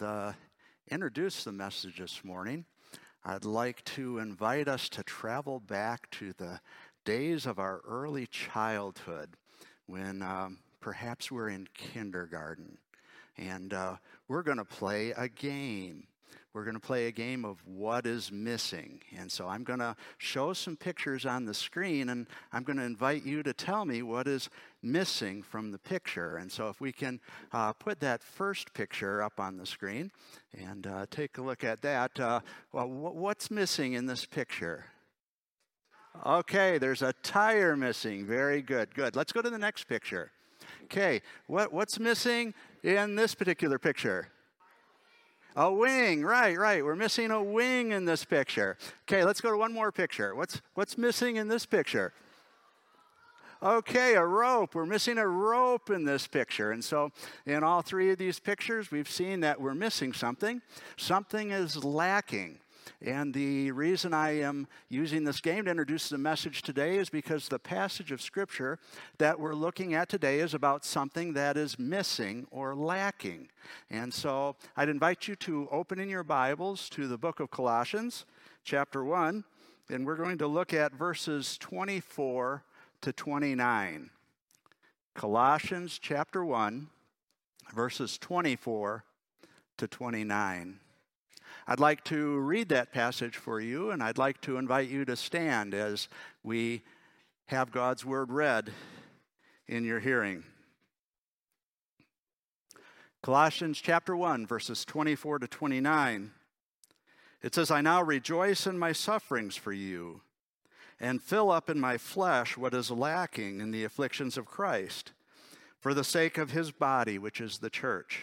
To introduce the message this morning, I'd like to invite us to travel back to the days of our early childhood when um, perhaps we're in kindergarten. And uh, we're going to play a game we're going to play a game of what is missing. And so I'm going to show some pictures on the screen, and I'm going to invite you to tell me what is missing from the picture. And so if we can uh, put that first picture up on the screen and uh, take a look at that. Uh, well, what's missing in this picture? Okay, there's a tire missing. Very good, good. Let's go to the next picture. Okay, what, what's missing in this particular picture? A wing, right, right. We're missing a wing in this picture. Okay, let's go to one more picture. What's, what's missing in this picture? Okay, a rope. We're missing a rope in this picture. And so, in all three of these pictures, we've seen that we're missing something. Something is lacking. And the reason I am using this game to introduce the message today is because the passage of Scripture that we're looking at today is about something that is missing or lacking. And so I'd invite you to open in your Bibles to the book of Colossians, chapter 1, and we're going to look at verses 24 to 29. Colossians chapter 1, verses 24 to 29. I'd like to read that passage for you, and I'd like to invite you to stand as we have God's word read in your hearing. Colossians chapter 1, verses 24 to 29. It says, I now rejoice in my sufferings for you, and fill up in my flesh what is lacking in the afflictions of Christ, for the sake of his body, which is the church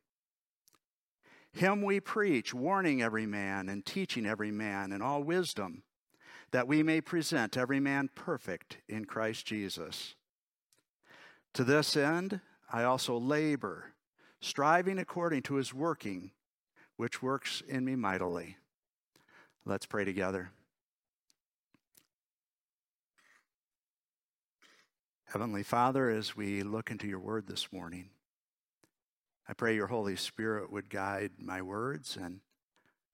Him we preach, warning every man and teaching every man in all wisdom, that we may present every man perfect in Christ Jesus. To this end, I also labor, striving according to his working, which works in me mightily. Let's pray together. Heavenly Father, as we look into your word this morning, I pray your Holy Spirit would guide my words and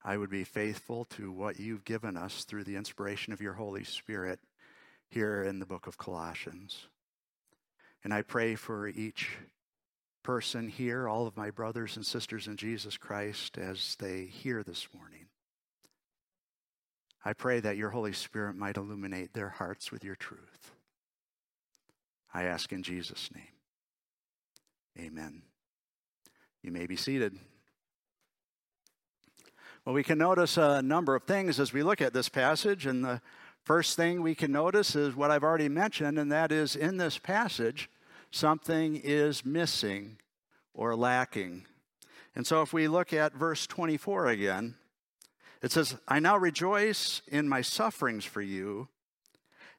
I would be faithful to what you've given us through the inspiration of your Holy Spirit here in the book of Colossians. And I pray for each person here, all of my brothers and sisters in Jesus Christ, as they hear this morning. I pray that your Holy Spirit might illuminate their hearts with your truth. I ask in Jesus' name. Amen. You may be seated. Well, we can notice a number of things as we look at this passage. And the first thing we can notice is what I've already mentioned, and that is in this passage, something is missing or lacking. And so if we look at verse 24 again, it says, I now rejoice in my sufferings for you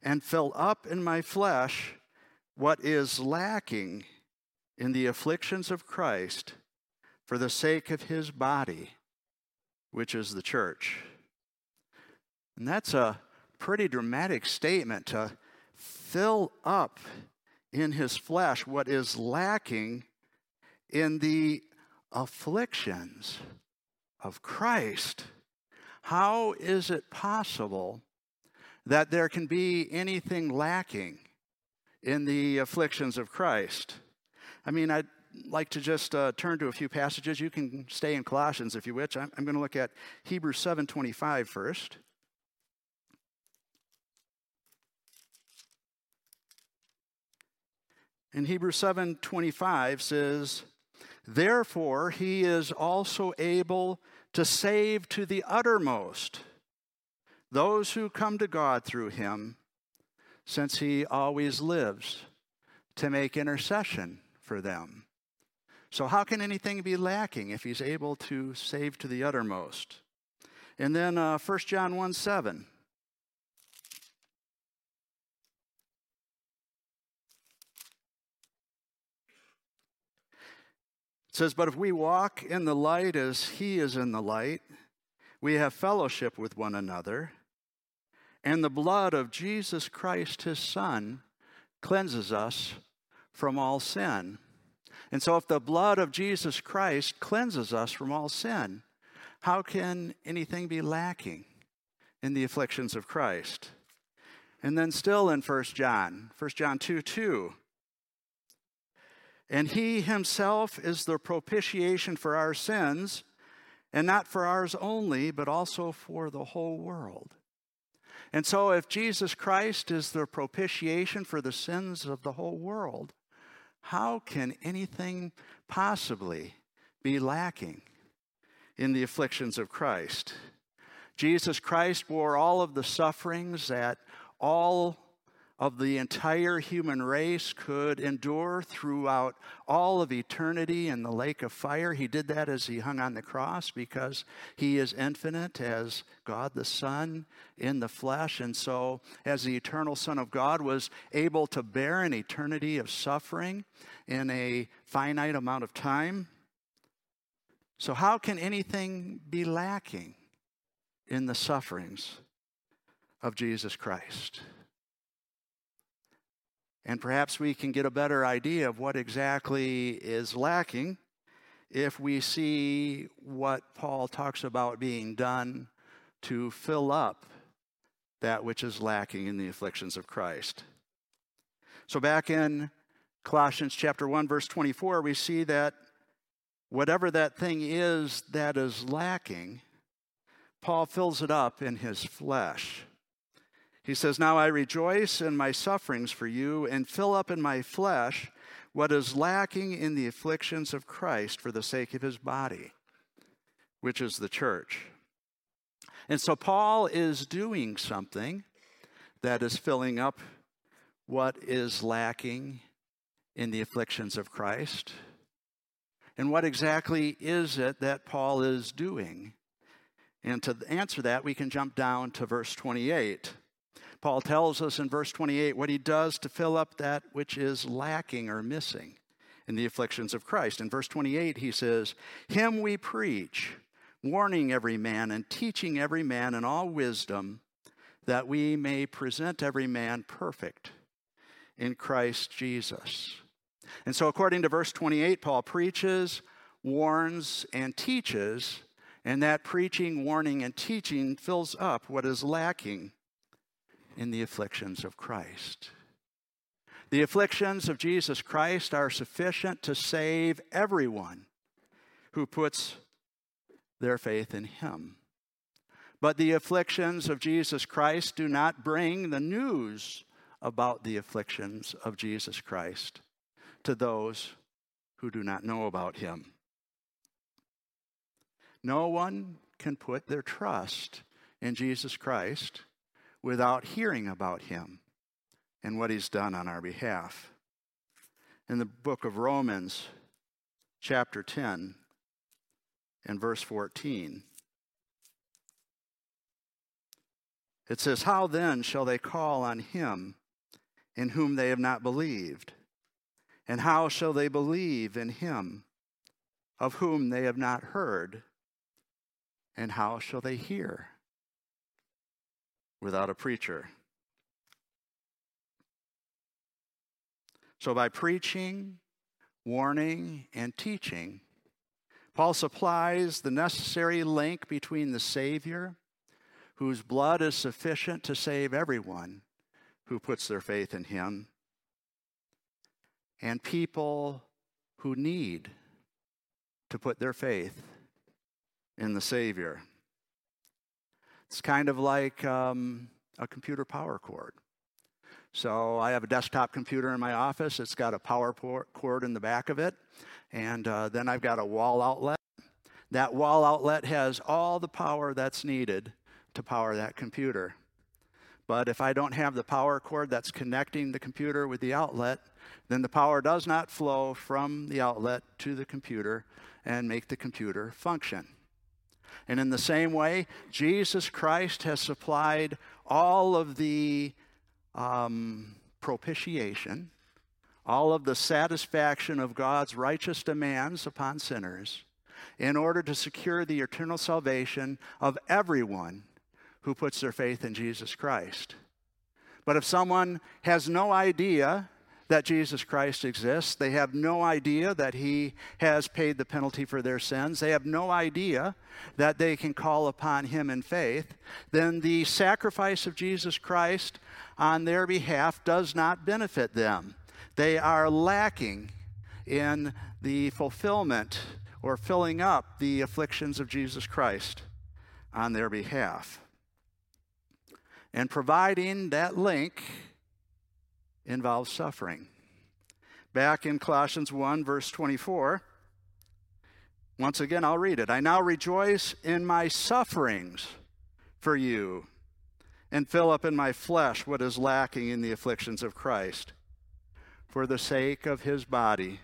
and fill up in my flesh what is lacking in the afflictions of Christ for the sake of his body, which is the church. And that's a pretty dramatic statement to fill up in his flesh what is lacking in the afflictions of Christ. How is it possible that there can be anything lacking in the afflictions of Christ? I mean, I like to just uh, turn to a few passages. You can stay in Colossians if you wish. I'm, I'm going to look at Hebrews 7:25 first. In Hebrews 7:25 says, "Therefore he is also able to save to the uttermost those who come to God through him, since he always lives to make intercession for them." So how can anything be lacking if he's able to save to the uttermost? And then uh, 1 John 1 7. says, But if we walk in the light as he is in the light, we have fellowship with one another, and the blood of Jesus Christ, his Son, cleanses us from all sin. And so, if the blood of Jesus Christ cleanses us from all sin, how can anything be lacking in the afflictions of Christ? And then, still in 1 John, 1 John 2 2, and he himself is the propitiation for our sins, and not for ours only, but also for the whole world. And so, if Jesus Christ is the propitiation for the sins of the whole world, how can anything possibly be lacking in the afflictions of Christ? Jesus Christ bore all of the sufferings that all of the entire human race could endure throughout all of eternity in the lake of fire. He did that as he hung on the cross because he is infinite as God the Son in the flesh. And so, as the eternal Son of God was able to bear an eternity of suffering in a finite amount of time. So, how can anything be lacking in the sufferings of Jesus Christ? And perhaps we can get a better idea of what exactly is lacking if we see what Paul talks about being done to fill up that which is lacking in the afflictions of Christ. So, back in Colossians chapter 1 verse 24 we see that whatever that thing is that is lacking Paul fills it up in his flesh. He says, Now I rejoice in my sufferings for you and fill up in my flesh what is lacking in the afflictions of Christ for the sake of his body, which is the church. And so Paul is doing something that is filling up what is lacking in the afflictions of Christ. And what exactly is it that Paul is doing? And to answer that, we can jump down to verse 28. Paul tells us in verse 28 what he does to fill up that which is lacking or missing in the afflictions of Christ. In verse 28, he says, Him we preach, warning every man and teaching every man in all wisdom, that we may present every man perfect in Christ Jesus. And so, according to verse 28, Paul preaches, warns, and teaches, and that preaching, warning, and teaching fills up what is lacking in the afflictions of Christ. The afflictions of Jesus Christ are sufficient to save everyone who puts their faith in Him. But the afflictions of Jesus Christ do not bring the news about the afflictions of Jesus Christ to those who do not know about Him. No one can put their trust in Jesus Christ without hearing about him and what he's done on our behalf. In the book of Romans, chapter 10, and verse 14, it says, How then shall they call on him in whom they have not believed? And how shall they believe in him of whom they have not heard? And how shall they hear without a preacher. So, by preaching, warning, and teaching, Paul supplies the necessary link between the Savior, whose blood is sufficient to save everyone who puts their faith in him, and people who need to put their faith in the Savior. It's kind of like um, a computer power cord. So I have a desktop computer in my office. It's got a power cord in the back of it. And uh, then I've got a wall outlet. That wall outlet has all the power that's needed to power that computer. But if I don't have the power cord that's connecting the computer with the outlet, then the power does not flow from the outlet to the computer and make the computer function. And in the same way, Jesus Christ has supplied all of the um, propitiation, all of the satisfaction of God's righteous demands upon sinners in order to secure the eternal salvation of everyone who puts their faith in Jesus Christ. But if someone has no idea that Jesus Christ exists. They have no idea that He has paid the penalty for their sins. They have no idea that they can call upon Him in faith. Then the sacrifice of Jesus Christ on their behalf does not benefit them. They are lacking in the fulfillment or filling up the afflictions of Jesus Christ on their behalf. And providing that link involves suffering. Back in Colossians 1, verse 24, once again, I'll read it. I now rejoice in my sufferings for you and fill up in my flesh what is lacking in the afflictions of Christ for the sake of his body,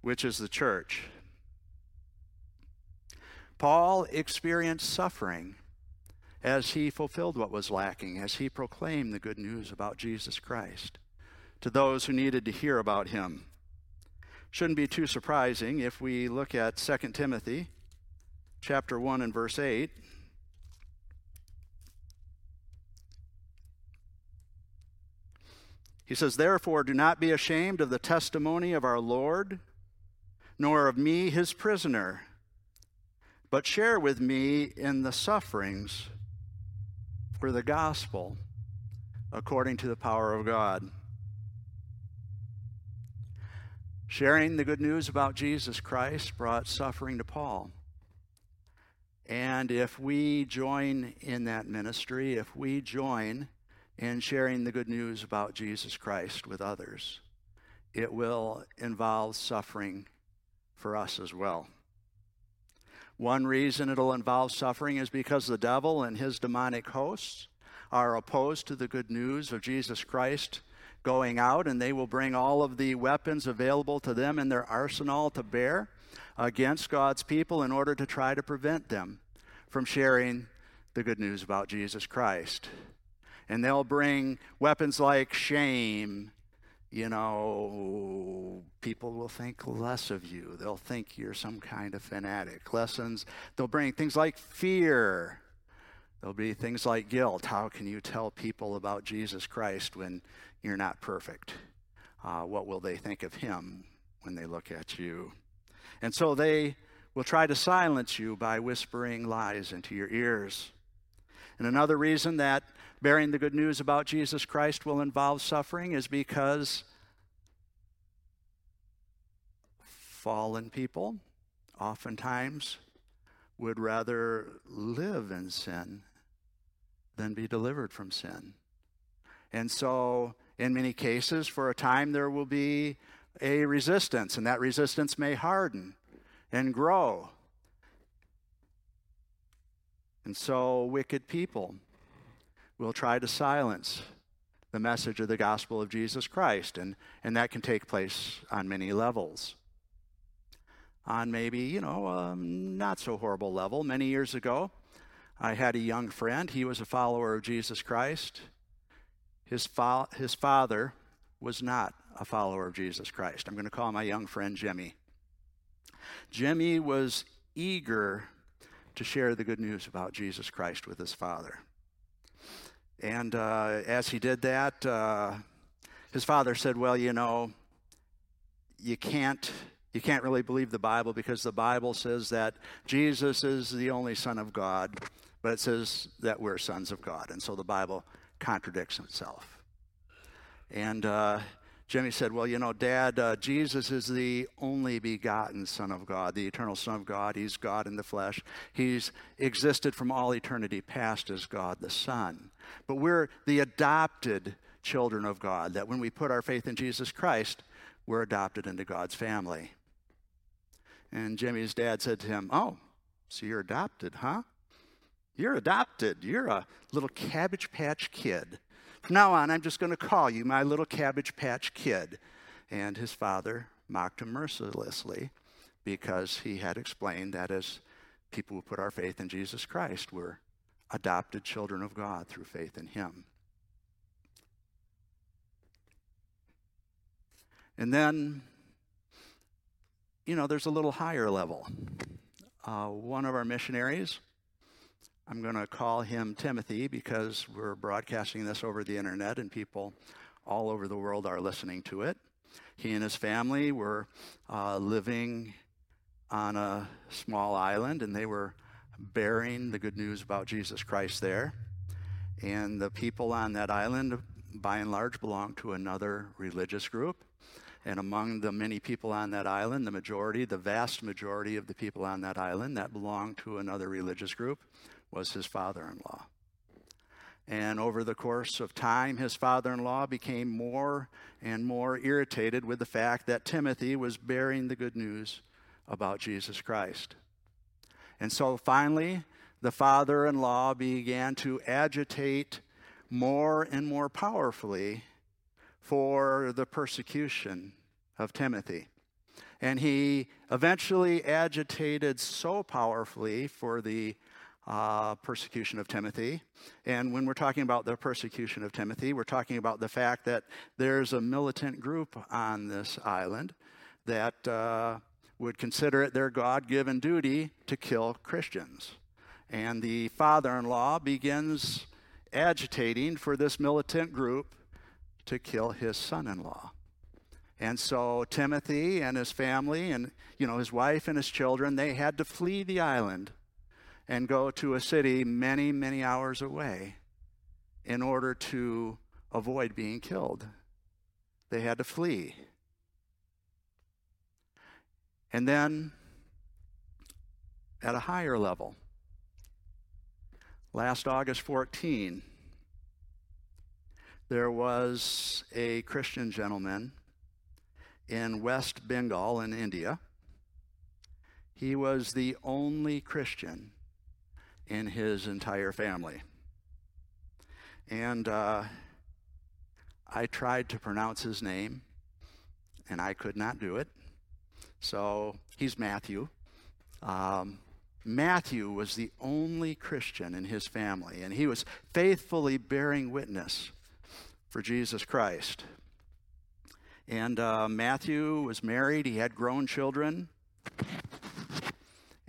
which is the church. Paul experienced suffering as he fulfilled what was lacking, as he proclaimed the good news about Jesus Christ to those who needed to hear about him. Shouldn't be too surprising if we look at 2 Timothy chapter 1 and verse 8. He says, Therefore, do not be ashamed of the testimony of our Lord, nor of me, his prisoner, but share with me in the sufferings for the gospel according to the power of God. Sharing the good news about Jesus Christ brought suffering to Paul. And if we join in that ministry, if we join in sharing the good news about Jesus Christ with others, it will involve suffering for us as well. One reason it'll involve suffering is because the devil and his demonic hosts are opposed to the good news of Jesus Christ going out, and they will bring all of the weapons available to them in their arsenal to bear against God's people in order to try to prevent them from sharing the good news about Jesus Christ. And they'll bring weapons like shame you know, people will think less of you. They'll think you're some kind of fanatic. Lessons, they'll bring things like fear. There'll be things like guilt. How can you tell people about Jesus Christ when you're not perfect? Uh, what will they think of him when they look at you? And so they will try to silence you by whispering lies into your ears. And another reason that bearing the good news about Jesus Christ will involve suffering is because fallen people oftentimes would rather live in sin than be delivered from sin. And so, in many cases, for a time, there will be a resistance, and that resistance may harden and grow. And so, wicked people will try to silence the message of the gospel of Jesus Christ. And, and that can take place on many levels. On maybe, you know, a not so horrible level. Many years ago, I had a young friend. He was a follower of Jesus Christ. His, fa- his father was not a follower of Jesus Christ. I'm going to call my young friend Jimmy. Jimmy was eager to share the good news about Jesus Christ with his father. And uh, as he did that, uh, his father said, Well, you know, you can't. You can't really believe the Bible because the Bible says that Jesus is the only Son of God, but it says that we're sons of God. And so the Bible contradicts itself. And uh, Jimmy said, Well, you know, Dad, uh, Jesus is the only begotten Son of God, the eternal Son of God. He's God in the flesh. He's existed from all eternity past as God the Son. But we're the adopted children of God, that when we put our faith in Jesus Christ, we're adopted into God's family. And Jimmy's dad said to him, Oh, so you're adopted, huh? You're adopted. You're a little Cabbage Patch kid. From now on, I'm just going to call you my little Cabbage Patch kid. And his father mocked him mercilessly because he had explained that as people who put our faith in Jesus Christ, we're adopted children of God through faith in him. And then, you know, there's a little higher level. Uh, one of our missionaries, I'm going to call him Timothy because we're broadcasting this over the internet and people all over the world are listening to it. He and his family were uh, living on a small island and they were bearing the good news about Jesus Christ there. And the people on that island, by and large, belonged to another religious group. And among the many people on that island, the majority, the vast majority of the people on that island that belonged to another religious group was his father in law. And over the course of time, his father in law became more and more irritated with the fact that Timothy was bearing the good news about Jesus Christ. And so finally, the father in law began to agitate more and more powerfully for the persecution of Timothy. And he eventually agitated so powerfully for the uh, persecution of Timothy. And when we're talking about the persecution of Timothy, we're talking about the fact that there's a militant group on this island that uh, would consider it their God given duty to kill Christians. And the father in law begins agitating for this militant group to kill his son in law. And so Timothy and his family and you know his wife and his children they had to flee the island and go to a city many, many hours away in order to avoid being killed. They had to flee. And then, at a higher level, last August 14, there was a Christian gentleman in West Bengal in India. He was the only Christian in his entire family. And uh, I tried to pronounce his name, and I could not do it. So he's Matthew. Um, Matthew was the only Christian in his family, and he was faithfully bearing witness for Jesus Christ. And uh, Matthew was married, he had grown children.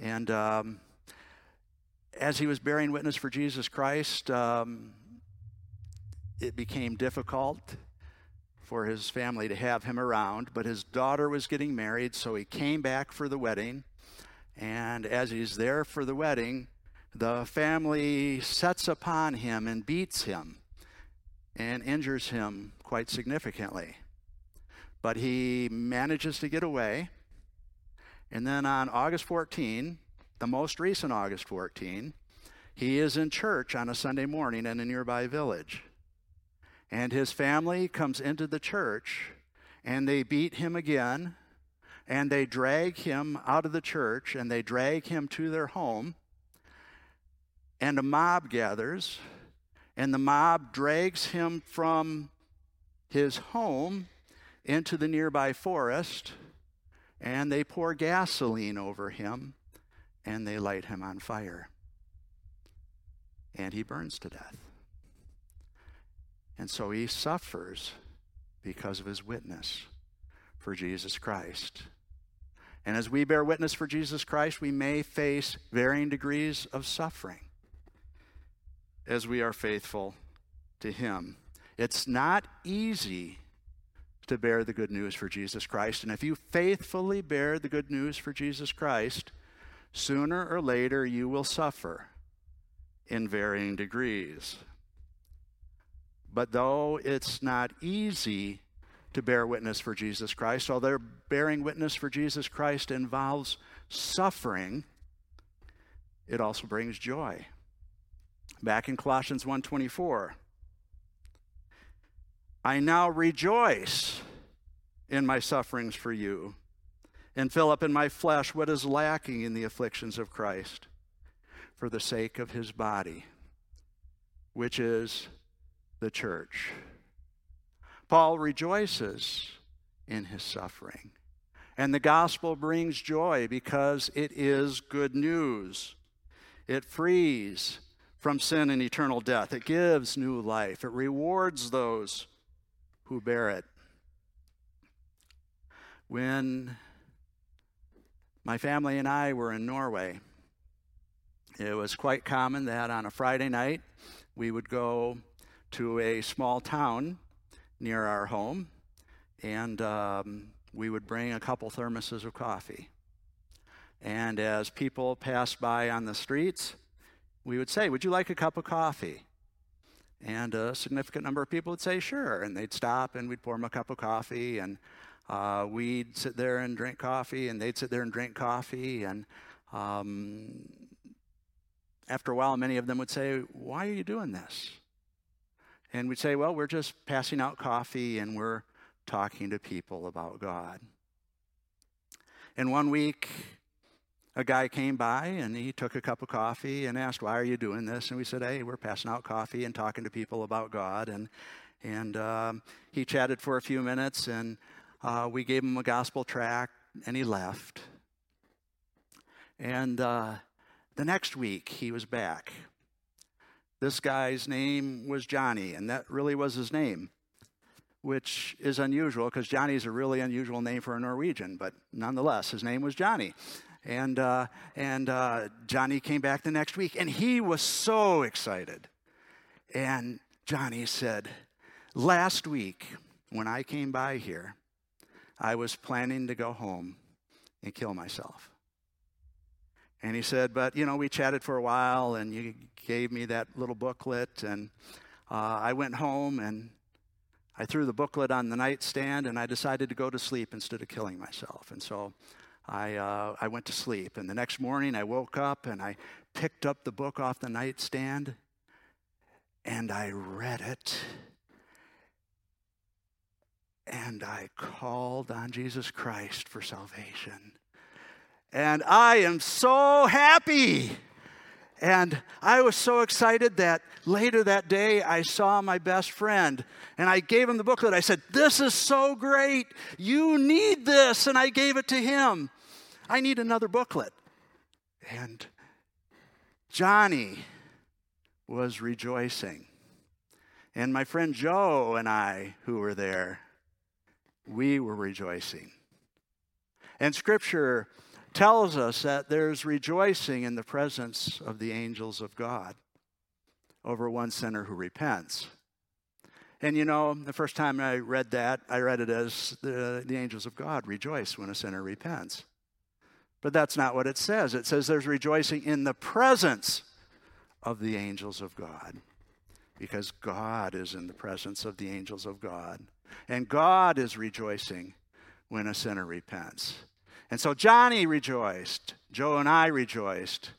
And um, as he was bearing witness for Jesus Christ, um, it became difficult for his family to have him around, but his daughter was getting married, so he came back for the wedding. And as he's there for the wedding, the family sets upon him and beats him and injures him quite significantly. But he manages to get away. And then on August 14, the most recent August 14, he is in church on a Sunday morning in a nearby village. And his family comes into the church and they beat him again and they drag him out of the church and they drag him to their home. And a mob gathers and the mob drags him from his home into the nearby forest and they pour gasoline over him and they light him on fire. And he burns to death. And so he suffers because of his witness for Jesus Christ. And as we bear witness for Jesus Christ, we may face varying degrees of suffering as we are faithful to him. It's not easy to bear the good news for Jesus Christ. And if you faithfully bear the good news for Jesus Christ, Sooner or later, you will suffer in varying degrees. But though it's not easy to bear witness for Jesus Christ. Although bearing witness for Jesus Christ involves suffering, it also brings joy. Back in Colossians 1:24, I now rejoice in my sufferings for you and fill up in my flesh what is lacking in the afflictions of Christ for the sake of his body, which is the church. Paul rejoices in his suffering. And the gospel brings joy because it is good news. It frees from sin and eternal death. It gives new life. It rewards those who bear it. When my family and I were in Norway, it was quite common that on a Friday night we would go to a small town near our home and um, we would bring a couple thermoses of coffee. And as people passed by on the streets, we would say, Would you like a cup of coffee? And a significant number of people would say, Sure. And they'd stop and we'd pour them a cup of coffee. And uh, we'd sit there and drink coffee, and they'd sit there and drink coffee. And um, after a while, many of them would say, Why are you doing this? And we'd say, Well, we're just passing out coffee and we're talking to people about God. And one week, a guy came by and he took a cup of coffee and asked, Why are you doing this? And we said, Hey, we're passing out coffee and talking to people about God. And, and um, he chatted for a few minutes and uh, we gave him a gospel tract and he left. And uh, the next week he was back. This guy's name was Johnny, and that really was his name, which is unusual because Johnny is a really unusual name for a Norwegian, but nonetheless, his name was Johnny. And, uh, and uh, Johnny came back the next week, and he was so excited. And Johnny said, Last week, when I came by here, I was planning to go home and kill myself. And he said, But, you know, we chatted for a while and you gave me that little booklet. And uh, I went home and I threw the booklet on the nightstand and I decided to go to sleep instead of killing myself. And so I, uh, I went to sleep. And the next morning I woke up and I picked up the book off the nightstand and I read it. And I called on Jesus Christ for salvation. And I am so happy. And I was so excited that later that day I saw my best friend and I gave him the booklet. I said, This is so great. You need this. And I gave it to him. I need another booklet. And Johnny was rejoicing. And my friend Joe and I, who were there, we were rejoicing. And scripture tells us that there's rejoicing in the presence of the angels of God over one sinner who repents. And you know, the first time I read that, I read it as the, the angels of God rejoice when a sinner repents. But that's not what it says. It says there's rejoicing in the presence of the angels of God because God is in the presence of the angels of God. And God is rejoicing when a sinner repents. And so Johnny rejoiced. Joe and I rejoiced.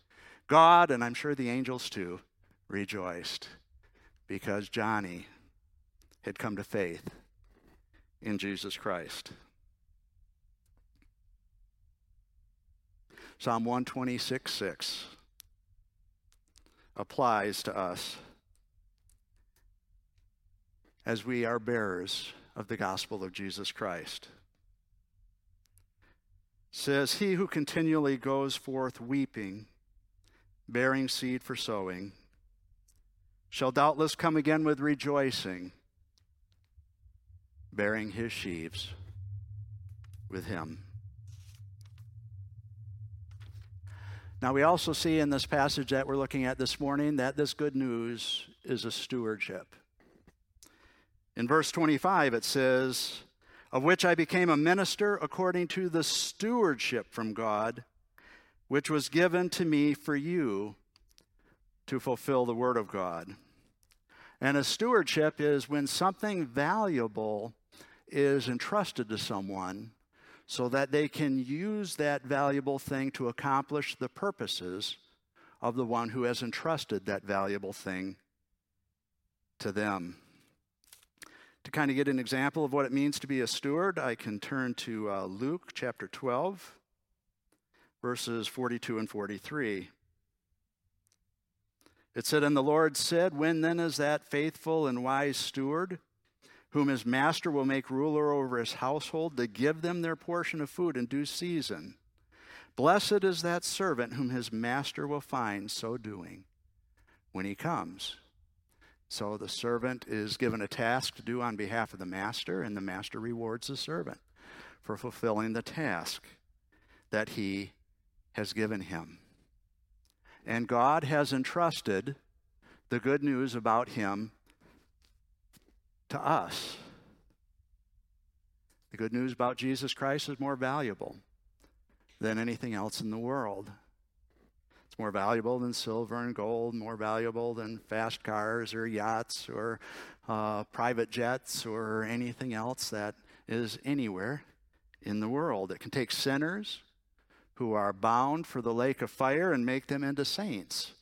God, and I'm sure the angels too, rejoiced because Johnny had come to faith in Jesus Christ. Psalm 126 6 applies to us as we are bearers of the gospel of Jesus Christ says, He who continually goes forth weeping, bearing seed for sowing, shall doubtless come again with rejoicing, bearing his sheaves with him. Now, we also see in this passage that we're looking at this morning that this good news is a stewardship. In verse 25, it says, of which I became a minister according to the stewardship from God, which was given to me for you to fulfill the word of God. And a stewardship is when something valuable is entrusted to someone so that they can use that valuable thing to accomplish the purposes of the one who has entrusted that valuable thing to them. To kind of get an example of what it means to be a steward, I can turn to uh, Luke chapter 12, verses 42 and 43. It said, And the Lord said, When then is that faithful and wise steward, whom his master will make ruler over his household, to give them their portion of food in due season? Blessed is that servant whom his master will find so doing when he comes. So the servant is given a task to do on behalf of the master, and the master rewards the servant for fulfilling the task that he has given him. And God has entrusted the good news about him to us. The good news about Jesus Christ is more valuable than anything else in the world. It's more valuable than silver and gold, more valuable than fast cars or yachts or uh, private jets or anything else that is anywhere in the world. It can take sinners who are bound for the lake of fire and make them into saints,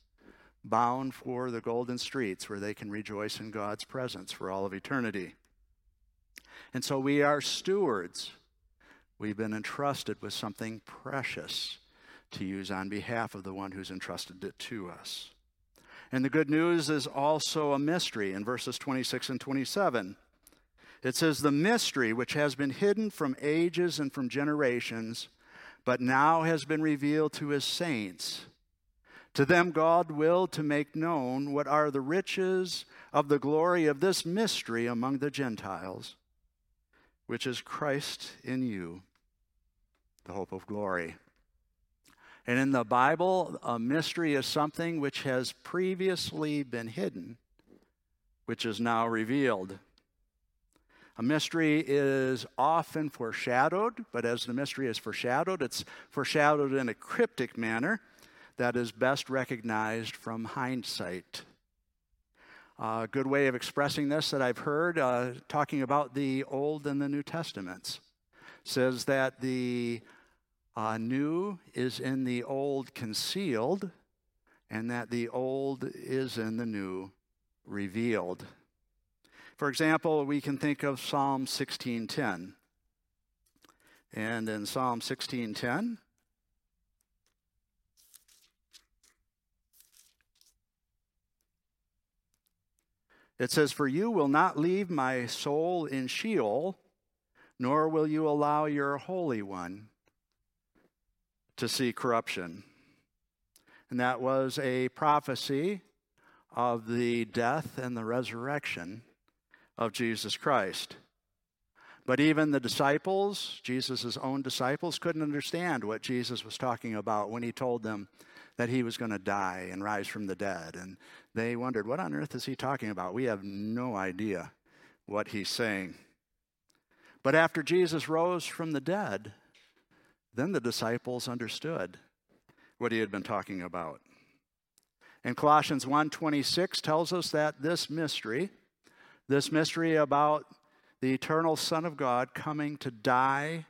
bound for the golden streets where they can rejoice in God's presence for all of eternity. And so we are stewards We've been entrusted with something precious to use on behalf of the one who's entrusted it to us. And the good news is also a mystery in verses 26 and 27. It says, The mystery which has been hidden from ages and from generations, but now has been revealed to his saints. To them, God willed to make known what are the riches of the glory of this mystery among the Gentiles, which is Christ in you the hope of glory. And in the Bible, a mystery is something which has previously been hidden, which is now revealed. A mystery is often foreshadowed, but as the mystery is foreshadowed, it's foreshadowed in a cryptic manner that is best recognized from hindsight. A good way of expressing this that I've heard, uh, talking about the Old and the New Testaments, says that the uh, new is in the old concealed, and that the old is in the new revealed. For example, we can think of Psalm 16:10. And in Psalm 16:10, It says, For you will not leave my soul in Sheol, nor will you allow your Holy One to see corruption. And that was a prophecy of the death and the resurrection of Jesus Christ. But even the disciples, Jesus' own disciples, couldn't understand what Jesus was talking about when he told them that he was going to die and rise from the dead. And they wondered, what on earth is he talking about? We have no idea what he's saying. But after Jesus rose from the dead, then the disciples understood what he had been talking about. And Colossians 1:26 tells us that this mystery, this mystery about the eternal Son of God coming to die,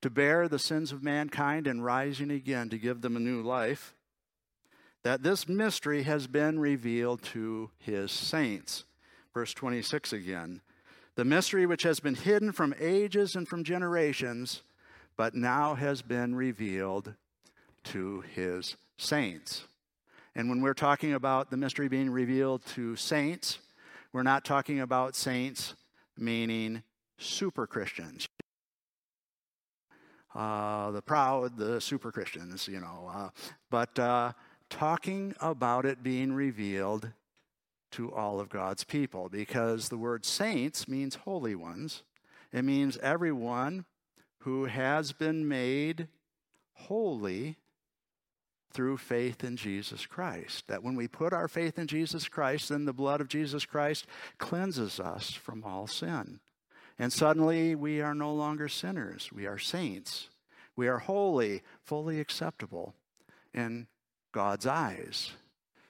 to bear the sins of mankind and rising again to give them a new life, that this mystery has been revealed to his saints. Verse 26 again. The mystery which has been hidden from ages and from generations but now has been revealed to his saints. And when we're talking about the mystery being revealed to saints, we're not talking about saints meaning super Christians. Uh, the proud, the super Christians, you know. Uh, but uh, talking about it being revealed to all of God's people because the word saints means holy ones. It means everyone who has been made holy through faith in Jesus Christ. That when we put our faith in Jesus Christ, then the blood of Jesus Christ cleanses us from all sin. And suddenly we are no longer sinners, we are saints. We are holy, fully acceptable in God's eyes.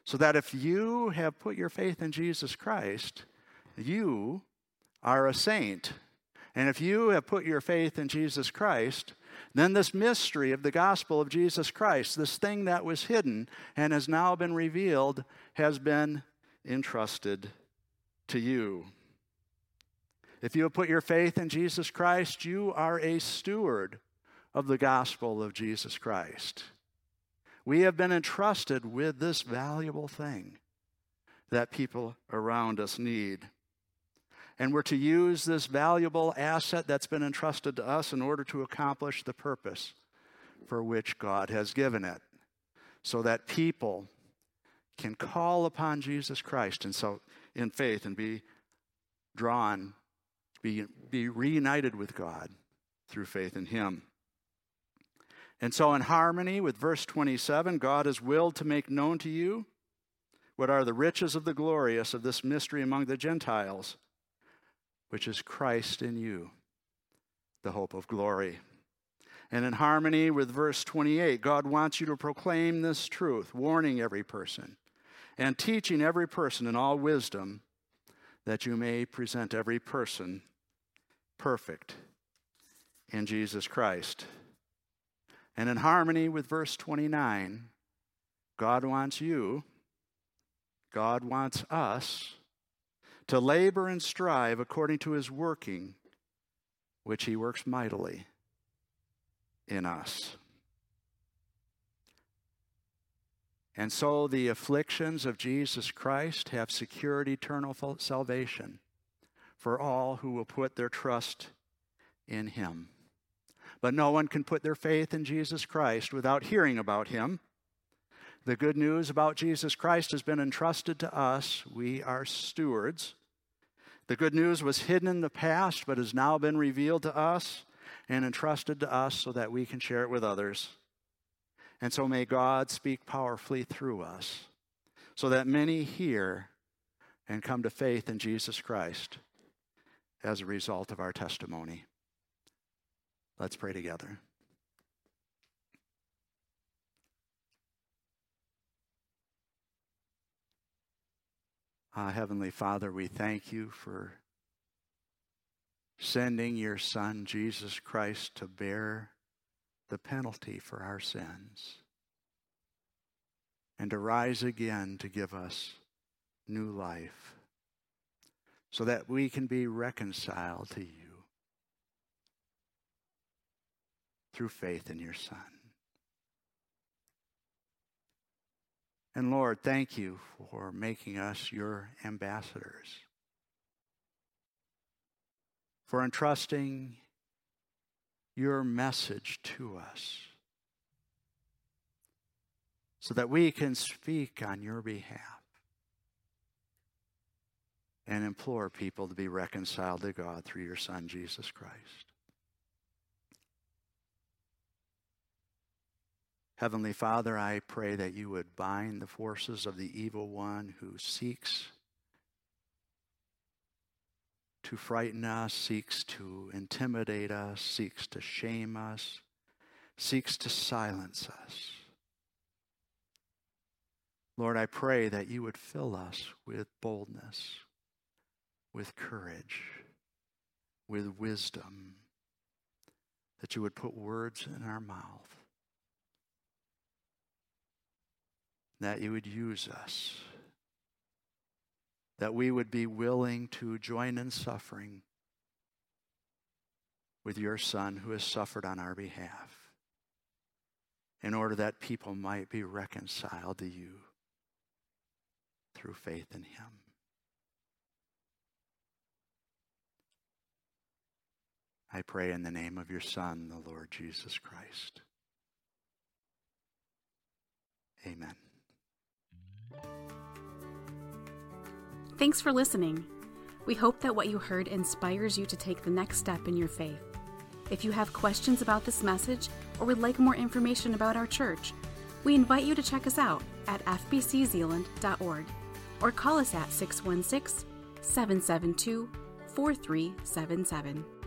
So that if you have put your faith in Jesus Christ, you are a saint And if you have put your faith in Jesus Christ, then this mystery of the gospel of Jesus Christ, this thing that was hidden and has now been revealed, has been entrusted to you. If you have put your faith in Jesus Christ, you are a steward of the gospel of Jesus Christ. We have been entrusted with this valuable thing that people around us need. And we're to use this valuable asset that's been entrusted to us in order to accomplish the purpose for which God has given it, so that people can call upon Jesus Christ and so in faith and be drawn, be, be reunited with God through faith in Him. And so, in harmony with verse 27, God has willed to make known to you what are the riches of the glorious of this mystery among the Gentiles, which is Christ in you, the hope of glory. And in harmony with verse 28, God wants you to proclaim this truth, warning every person and teaching every person in all wisdom, that you may present every person perfect in Jesus Christ. And in harmony with verse 29, God wants you, God wants us to labor and strive according to his working, which he works mightily in us. And so the afflictions of Jesus Christ have secured eternal salvation for all who will put their trust in him. But no one can put their faith in Jesus Christ without hearing about him. The good news about Jesus Christ has been entrusted to us. We are stewards. The good news was hidden in the past, but has now been revealed to us and entrusted to us so that we can share it with others. And so may God speak powerfully through us so that many hear and come to faith in Jesus Christ as a result of our testimony. Let's pray together. Uh, Heavenly Father, we thank you for sending your Son, Jesus Christ, to bear the penalty for our sins and to rise again to give us new life so that we can be reconciled to you. Through faith in your Son. And Lord, thank you for making us your ambassadors, for entrusting your message to us so that we can speak on your behalf and implore people to be reconciled to God through your Son, Jesus Christ. Heavenly Father, I pray that you would bind the forces of the evil one who seeks to frighten us, seeks to intimidate us, seeks to shame us, seeks to silence us. Lord, I pray that you would fill us with boldness, with courage, with wisdom, that you would put words in our mouth that you would use us, that we would be willing to join in suffering with your Son who has suffered on our behalf, in order that people might be reconciled to you through faith in Him. I pray in the name of your Son, the Lord Jesus Christ. Amen. Thanks for listening. We hope that what you heard inspires you to take the next step in your faith. If you have questions about this message or would like more information about our church, we invite you to check us out at fbczeeland.org or call us at 616 772 4377.